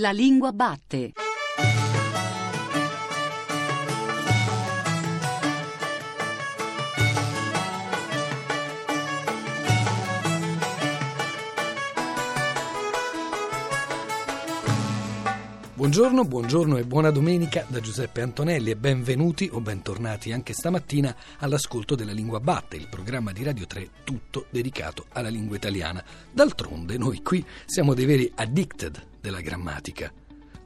La lingua batte. Buongiorno, buongiorno e buona domenica da Giuseppe Antonelli e benvenuti o bentornati anche stamattina all'ascolto della Lingua Batte, il programma di Radio 3 tutto dedicato alla lingua italiana. D'altronde noi qui siamo dei veri addicted della grammatica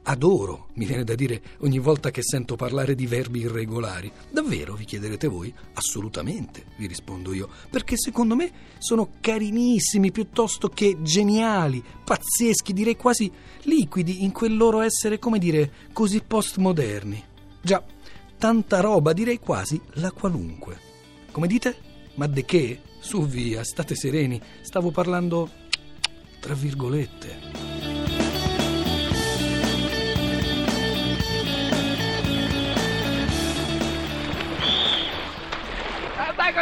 adoro, mi viene da dire ogni volta che sento parlare di verbi irregolari. Davvero, vi chiederete voi? Assolutamente, vi rispondo io, perché secondo me sono carinissimi piuttosto che geniali, pazzeschi, direi quasi liquidi in quel loro essere, come dire, così postmoderni. Già, tanta roba, direi quasi la qualunque. Come dite? Ma de che? Su via, state sereni, stavo parlando tra virgolette.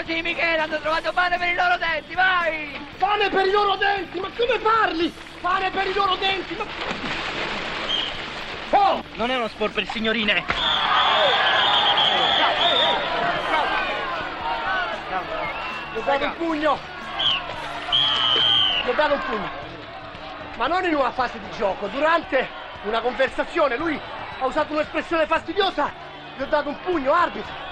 Così, Michele, hanno trovato pane per i loro denti, vai! Pane per i loro denti, ma come parli? Pane per i loro denti, ma... Oh! Non è uno sport per signorine! Gli ho dato un pugno! Gli ho dato un pugno! Ma non in una fase di gioco, durante una conversazione, lui ha usato un'espressione fastidiosa, gli ho dato un pugno, arbitro!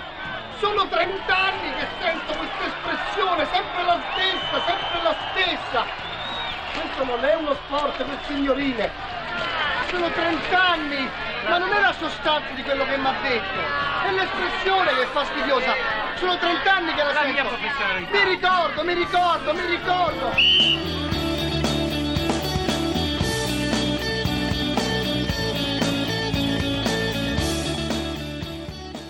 Sono 30 anni che sento questa espressione, sempre la stessa, sempre la stessa. Questo non è uno sport per signorine. Sono 30 anni, ma non è la sostanza di quello che mi ha detto. È l'espressione che è fastidiosa. Sono 30 anni che la, La sento. Mi ricordo, mi ricordo, mi ricordo.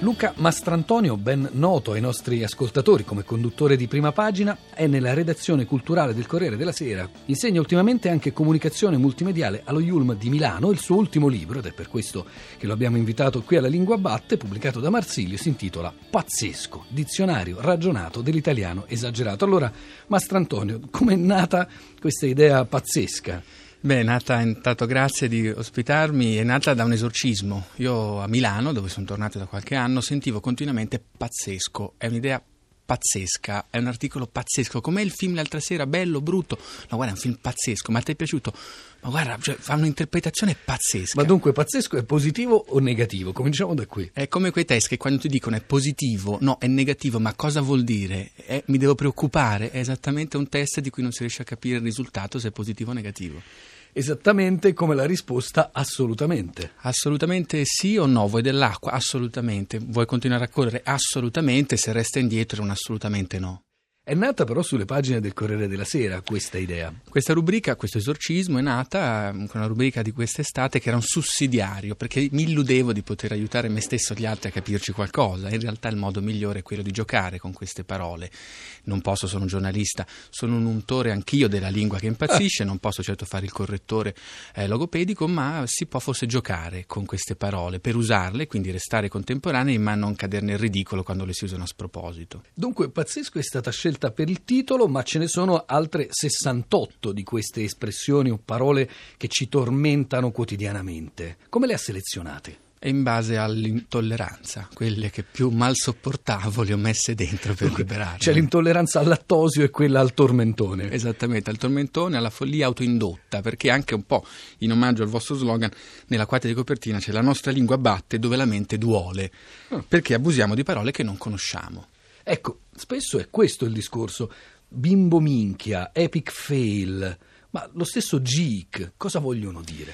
Luca Mastrantonio, ben noto ai nostri ascoltatori come conduttore di prima pagina, è nella redazione culturale del Corriere della Sera. Insegna ultimamente anche comunicazione multimediale allo Yulm di Milano. Il suo ultimo libro, ed è per questo che lo abbiamo invitato qui alla Lingua Batte, pubblicato da Marsilio, si intitola Pazzesco, dizionario ragionato dell'italiano esagerato. Allora, Mastrantonio, com'è nata questa idea pazzesca? Beh, nata, intanto grazie di ospitarmi, è nata da un esorcismo. Io a Milano, dove sono tornato da qualche anno, sentivo continuamente pazzesco, è un'idea pazzesca, è un articolo pazzesco, com'è il film l'altra sera, bello, brutto, no guarda è un film pazzesco, ma ti è piaciuto? Ma guarda, cioè, fa un'interpretazione pazzesca. Ma dunque, pazzesco è positivo o negativo? Cominciamo da qui. È come quei test che quando ti dicono è positivo, no, è negativo, ma cosa vuol dire? Eh, mi devo preoccupare? È esattamente un test di cui non si riesce a capire il risultato se è positivo o negativo. Esattamente come la risposta assolutamente. Assolutamente sì o no? Vuoi dell'acqua? Assolutamente. Vuoi continuare a correre? Assolutamente. Se resta indietro è un assolutamente no. È nata però sulle pagine del Corriere della Sera questa idea. Questa rubrica, questo esorcismo è nata eh, con una rubrica di quest'estate che era un sussidiario perché mi illudevo di poter aiutare me stesso e gli altri a capirci qualcosa. In realtà il modo migliore è quello di giocare con queste parole. Non posso, sono un giornalista, sono un untore anch'io della lingua che impazzisce, non posso certo fare il correttore eh, logopedico, ma si può forse giocare con queste parole per usarle, quindi restare contemporanei ma non cadere nel ridicolo quando le si usano a sproposito. Dunque, pazzesco è stata scelta per il titolo, ma ce ne sono altre 68 di queste espressioni o parole che ci tormentano quotidianamente. Come le ha selezionate? In base all'intolleranza, quelle che più mal sopportavo le ho messe dentro per liberarmi. C'è l'intolleranza al lattosio e quella al tormentone. Esattamente, al tormentone, alla follia autoindotta, perché anche un po' in omaggio al vostro slogan, nella quarta di copertina c'è la nostra lingua batte dove la mente duole, Ah. perché abusiamo di parole che non conosciamo. Ecco, spesso è questo il discorso. Bimbo minchia, epic fail. Ma lo stesso geek, cosa vogliono dire?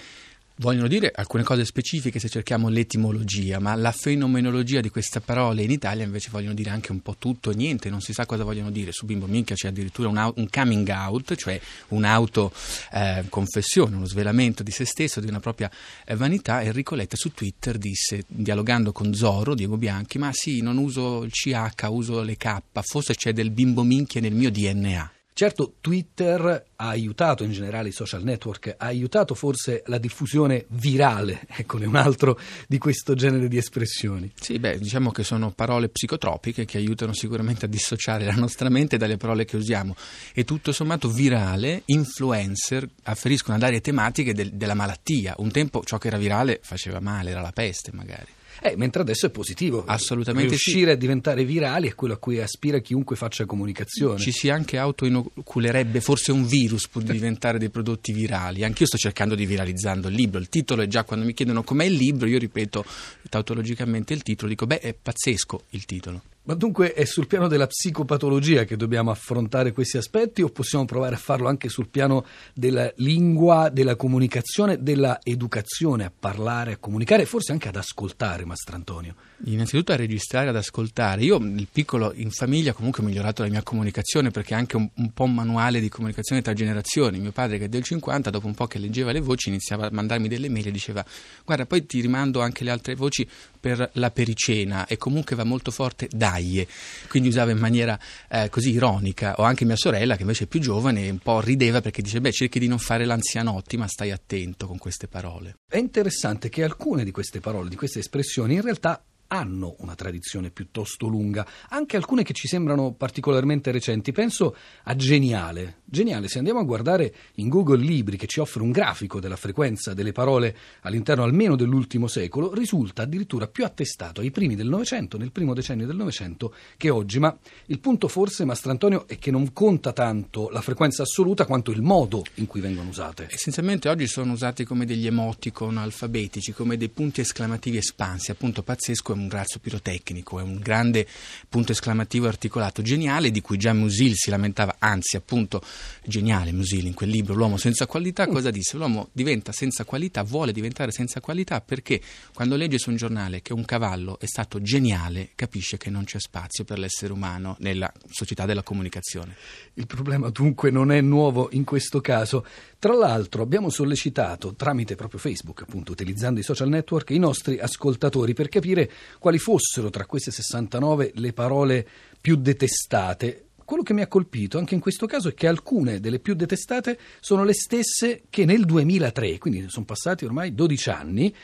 Vogliono dire alcune cose specifiche se cerchiamo l'etimologia, ma la fenomenologia di queste parole in Italia invece vogliono dire anche un po' tutto e niente, non si sa cosa vogliono dire. Su Bimbo Minchia c'è addirittura un, un coming out, cioè un'autoconfessione, uno svelamento di se stesso, di una propria eh, vanità. Enrico Letta su Twitter disse, dialogando con Zoro, Diego Bianchi, ma sì, non uso il CH, uso le K, forse c'è del Bimbo Minchia nel mio DNA. Certo, Twitter ha aiutato, in generale i social network, ha aiutato forse la diffusione virale, eccone un altro di questo genere di espressioni. Sì, beh, diciamo che sono parole psicotropiche che aiutano sicuramente a dissociare la nostra mente dalle parole che usiamo e tutto sommato virale, influencer afferiscono ad aree tematiche del, della malattia. Un tempo ciò che era virale faceva male, era la peste magari. Eh, mentre adesso è positivo. Assolutamente Riuscire sì. a diventare virali è quello a cui aspira chiunque faccia comunicazione. Ci si anche autoinoculerebbe forse un virus di diventare dei prodotti virali. Anch'io sto cercando di viralizzando il libro. Il titolo è già quando mi chiedono com'è il libro, io ripeto tautologicamente il titolo, dico beh è pazzesco il titolo. Ma dunque è sul piano della psicopatologia che dobbiamo affrontare questi aspetti o possiamo provare a farlo anche sul piano della lingua, della comunicazione, della educazione, a parlare, a comunicare, forse anche ad ascoltare, Mastrantonio? Innanzitutto a registrare, ad ascoltare. Io, il piccolo, in famiglia comunque ho migliorato la mia comunicazione perché è anche un, un po' un manuale di comunicazione tra generazioni. Mio padre che è del 50, dopo un po' che leggeva le voci, iniziava a mandarmi delle mail e diceva guarda poi ti rimando anche le altre voci per la pericena e comunque va molto forte dai. Quindi usava in maniera eh, così ironica. Ho anche mia sorella che invece è più giovane un po' rideva perché dice beh cerchi di non fare l'anzianotti ma stai attento con queste parole. È interessante che alcune di queste parole, di queste espressioni in realtà hanno una tradizione piuttosto lunga, anche alcune che ci sembrano particolarmente recenti. Penso a Geniale. Geniale, se andiamo a guardare in Google Libri, che ci offre un grafico della frequenza delle parole all'interno almeno dell'ultimo secolo, risulta addirittura più attestato ai primi del Novecento, nel primo decennio del Novecento, che oggi. Ma il punto forse, Mastrantonio, è che non conta tanto la frequenza assoluta quanto il modo in cui vengono usate. Essenzialmente oggi sono usati come degli emoticon alfabetici, come dei punti esclamativi espansi, appunto pazzesco un razzo pirotecnico, è un grande punto esclamativo articolato, geniale, di cui già Musil si lamentava, anzi appunto geniale Musil in quel libro, L'uomo senza qualità, cosa disse? L'uomo diventa senza qualità, vuole diventare senza qualità perché quando legge su un giornale che un cavallo è stato geniale, capisce che non c'è spazio per l'essere umano nella società della comunicazione. Il problema dunque non è nuovo in questo caso. Tra l'altro abbiamo sollecitato tramite proprio Facebook, appunto utilizzando i social network, i nostri ascoltatori per capire quali fossero tra queste 69 le parole più detestate. Quello che mi ha colpito anche in questo caso è che alcune delle più detestate sono le stesse che nel 2003, quindi sono passati ormai 12 anni,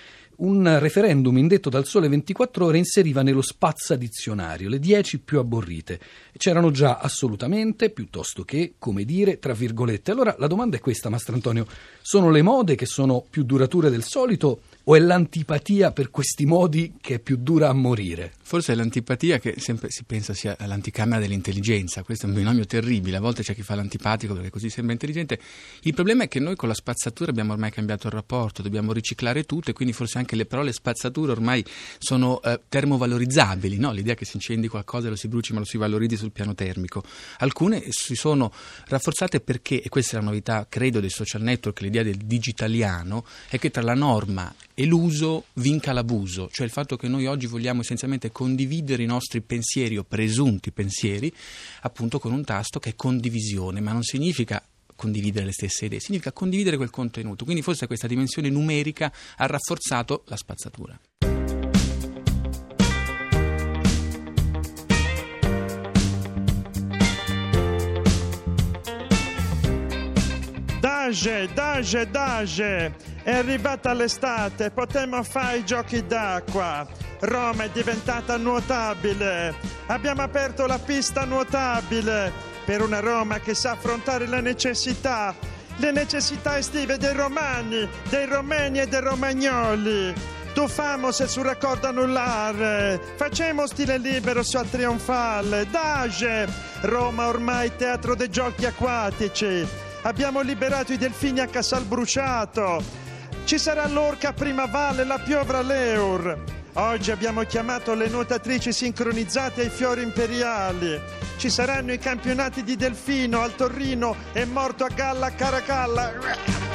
un referendum indetto dal Sole 24 Ore inseriva nello spazza dizionario le 10 più abborrite. C'erano già assolutamente, piuttosto che, come dire, tra virgolette. Allora la domanda è questa, Mastrantonio. Sono le mode che sono più durature del solito o è l'antipatia per questi modi che è più dura a morire? Forse è l'antipatia che sempre si pensa sia l'anticamera dell'intelligenza, questo è un binomio terribile, a volte c'è chi fa l'antipatico perché così sembra intelligente. Il problema è che noi con la spazzatura abbiamo ormai cambiato il rapporto, dobbiamo riciclare tutto e quindi forse anche le parole spazzatura ormai sono eh, termovalorizzabili, no? l'idea che si incendi qualcosa e lo si bruci ma lo si valorizzi sul piano termico. Alcune si sono rafforzate perché, e questa è la novità credo dei social network, l'idea del digitaliano, è che tra la norma e l'uso vinca l'abuso, cioè il fatto che noi oggi vogliamo essenzialmente condividere i nostri pensieri o presunti pensieri appunto con un tasto che è condivisione, ma non significa condividere le stesse idee, significa condividere quel contenuto. Quindi forse questa dimensione numerica ha rafforzato la spazzatura. Dage, dage, dage, è arrivata l'estate, potremmo fare i giochi d'acqua. Roma è diventata nuotabile, abbiamo aperto la pista nuotabile per una Roma che sa affrontare le necessità, le necessità estive dei romani, dei romeni e dei romagnoli. Tu famos sul raccordo annullare, facciamo stile libero su trionfale, dage, Roma ormai teatro dei giochi acquatici. Abbiamo liberato i delfini a Casal Bruciato. Ci sarà l'orca a Primavalle, la piovra l'Eur. Oggi abbiamo chiamato le nuotatrici sincronizzate ai fiori imperiali. Ci saranno i campionati di delfino al Torrino e morto a galla a Caracalla.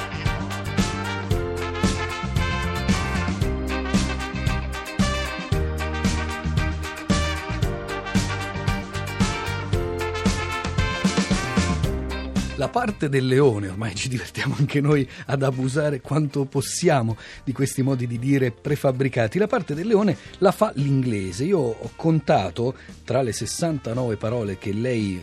La parte del leone, ormai ci divertiamo anche noi ad abusare quanto possiamo di questi modi di dire prefabbricati, la parte del leone la fa l'inglese. Io ho contato tra le 69 parole che lei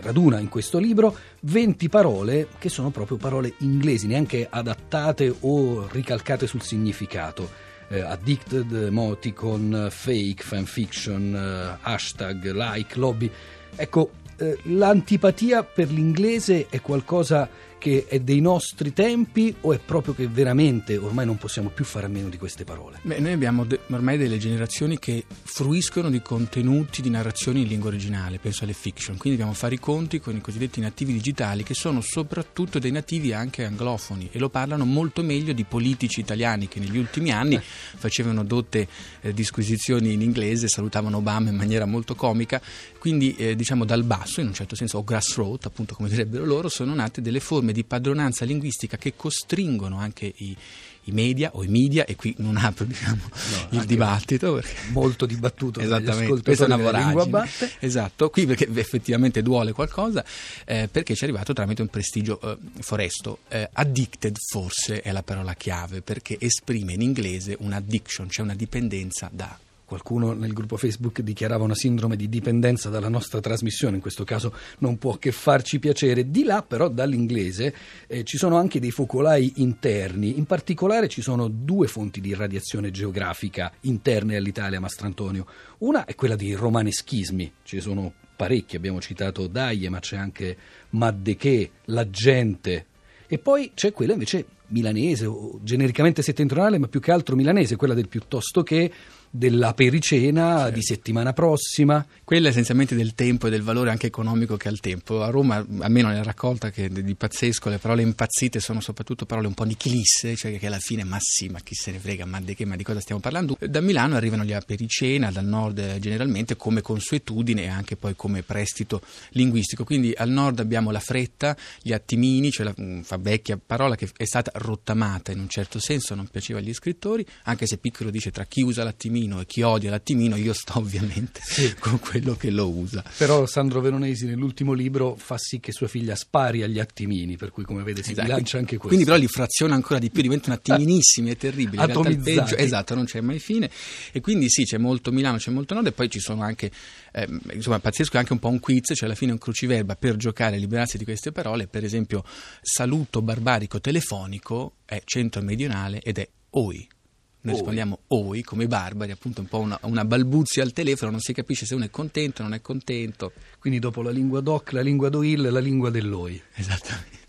raduna in questo libro 20 parole che sono proprio parole inglesi, neanche adattate o ricalcate sul significato. Eh, addicted, emoticon, fake, fanfiction, eh, hashtag, like, lobby. Ecco, eh, l'antipatia per l'inglese è qualcosa che è dei nostri tempi o è proprio che veramente ormai non possiamo più fare a meno di queste parole? Beh, noi abbiamo de- ormai delle generazioni che fruiscono di contenuti, di narrazioni in lingua originale, penso alle fiction, quindi dobbiamo fare i conti con i cosiddetti nativi digitali che sono soprattutto dei nativi anche anglofoni e lo parlano molto meglio di politici italiani che negli ultimi anni facevano dotte eh, disquisizioni in inglese, salutavano Obama in maniera molto comica, quindi eh, diciamo dal basso in un certo senso o grassroots appunto come direbbero loro sono nate delle forme forme di padronanza linguistica che costringono anche i, i media o i media, e qui non apro diciamo, no, il dibattito. Perché... Molto dibattuto. Esattamente, questa è una voragine. Esatto, qui perché effettivamente duole qualcosa, eh, perché ci è arrivato tramite un prestigio eh, foresto. Eh, addicted forse è la parola chiave, perché esprime in inglese un'addiction, cioè una dipendenza da Qualcuno nel gruppo Facebook dichiarava una sindrome di dipendenza dalla nostra trasmissione, in questo caso non può che farci piacere. Di là però dall'inglese eh, ci sono anche dei focolai interni, in particolare ci sono due fonti di radiazione geografica interne all'Italia, Mastrantonio. Una è quella dei romaneschismi, ci sono parecchi, abbiamo citato Daie, ma c'è anche Maddeché, La Gente, e poi c'è quella invece milanese o genericamente settentrionale, ma più che altro milanese, quella del piuttosto che della pericena certo. di settimana prossima. Quella essenzialmente del tempo e del valore anche economico che ha il tempo. A Roma, almeno nella raccolta che di pazzesco, le parole impazzite sono soprattutto parole un po' nichilisse, cioè che alla fine, ma sì, ma chi se ne frega, ma di che, ma di cosa stiamo parlando? Da Milano arrivano gli apericena, dal nord generalmente come consuetudine e anche poi come prestito linguistico. Quindi al nord abbiamo la fretta, gli attimini, cioè la fa vecchia parola che è stata rottamata in un certo senso, non piaceva agli scrittori, anche se Piccolo dice tra chi usa l'attimino l'attimino e chi odia l'attimino, io sto ovviamente sì. con quello che lo usa. Però Sandro Veronesi nell'ultimo libro fa sì che sua figlia spari agli attimini, per cui come vede si esatto. bilancia anche questo. Quindi però li fraziona ancora di più, diventano attiminissimi, è terribile. Atomizzati. esatto, non c'è mai fine. E quindi sì, c'è molto Milano, c'è molto Nord e poi ci sono anche, eh, insomma, pazzesco è anche un po' un quiz, cioè alla fine un cruciverba per giocare e liberarsi di queste parole, per esempio saluto barbarico telefonico è centro meridionale ed è OI. Noi oi. rispondiamo oi, come i barbari, appunto un po' una, una, balbuzia al telefono, non si capisce se uno è contento o non è contento. Quindi dopo la lingua doc, la lingua doil, la lingua dell'oi. Esattamente.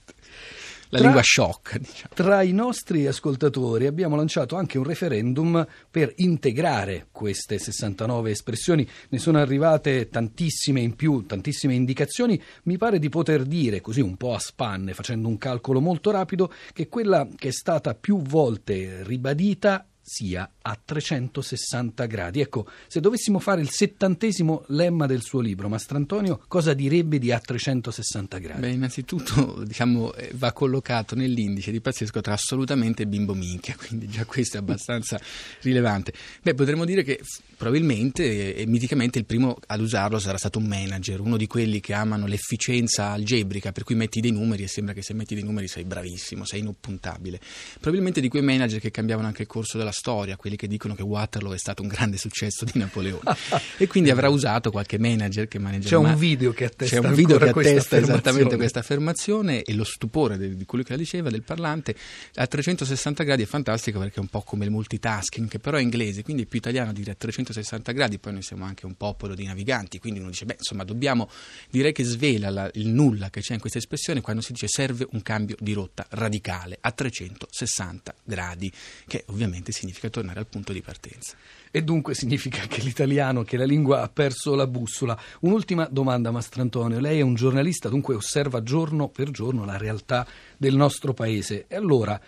La tra, lingua shock. Diciamo. Tra i nostri ascoltatori abbiamo lanciato anche un referendum per integrare queste 69 espressioni. Ne sono arrivate tantissime in più, tantissime indicazioni. Mi pare di poter dire, così un po' a spanne, facendo un calcolo molto rapido, che quella che è stata più volte ribadita sia a 360 gradi. Ecco, se dovessimo fare il settantesimo lemma del suo libro, Mastrantonio cosa direbbe di a 360 gradi? Beh, innanzitutto diciamo, eh, va collocato nell'indice di pazzesco tra assolutamente e bimbo minchia, quindi già questo è abbastanza rilevante. Beh, potremmo dire che probabilmente e miticamente il primo ad usarlo sarà stato un manager, uno di quelli che amano l'efficienza algebrica, per cui metti dei numeri e sembra che se metti dei numeri sei bravissimo, sei inoppuntabile. Probabilmente di quei manager che cambiavano anche il corso della storia, quelli che dicono che Waterloo è stato un grande successo di Napoleone. e quindi avrà usato qualche manager che maneggia C'è un video che attesta, C'è un video che attesta esattamente questa affermazione e lo stupore di quello che la diceva, del parlante, a 360 gradi è fantastico perché è un po' come il multitasking, che però è inglese, quindi è più italiano dire a 360 gradi, poi noi siamo anche un popolo di naviganti, quindi uno dice, beh, insomma, dobbiamo, direi che svela la, il nulla che c'è in questa espressione quando si dice serve un cambio di rotta radicale a 360 gradi, che ovviamente significa tornare al punto di partenza. E dunque significa che l'italiano, che la lingua ha perso la bussola. Un'ultima domanda, Mastrantonio. Lei è un giornalista, dunque osserva giorno per giorno la realtà del nostro paese. E allora,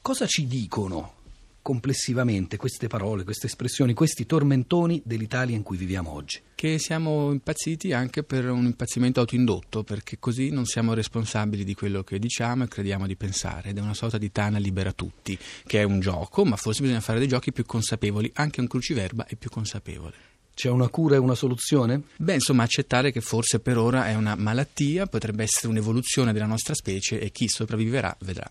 cosa ci dicono complessivamente queste parole, queste espressioni, questi tormentoni dell'Italia in cui viviamo oggi? Che siamo impazziti anche per un impazzimento autoindotto, perché così non siamo responsabili di quello che diciamo e crediamo di pensare. Ed è una sorta di Tana libera tutti, che è un gioco, ma forse bisogna fare dei giochi più consapevoli. Anche un cruciverba è più consapevole. C'è una cura e una soluzione? Beh, insomma, accettare che forse per ora è una malattia, potrebbe essere un'evoluzione della nostra specie e chi sopravviverà vedrà.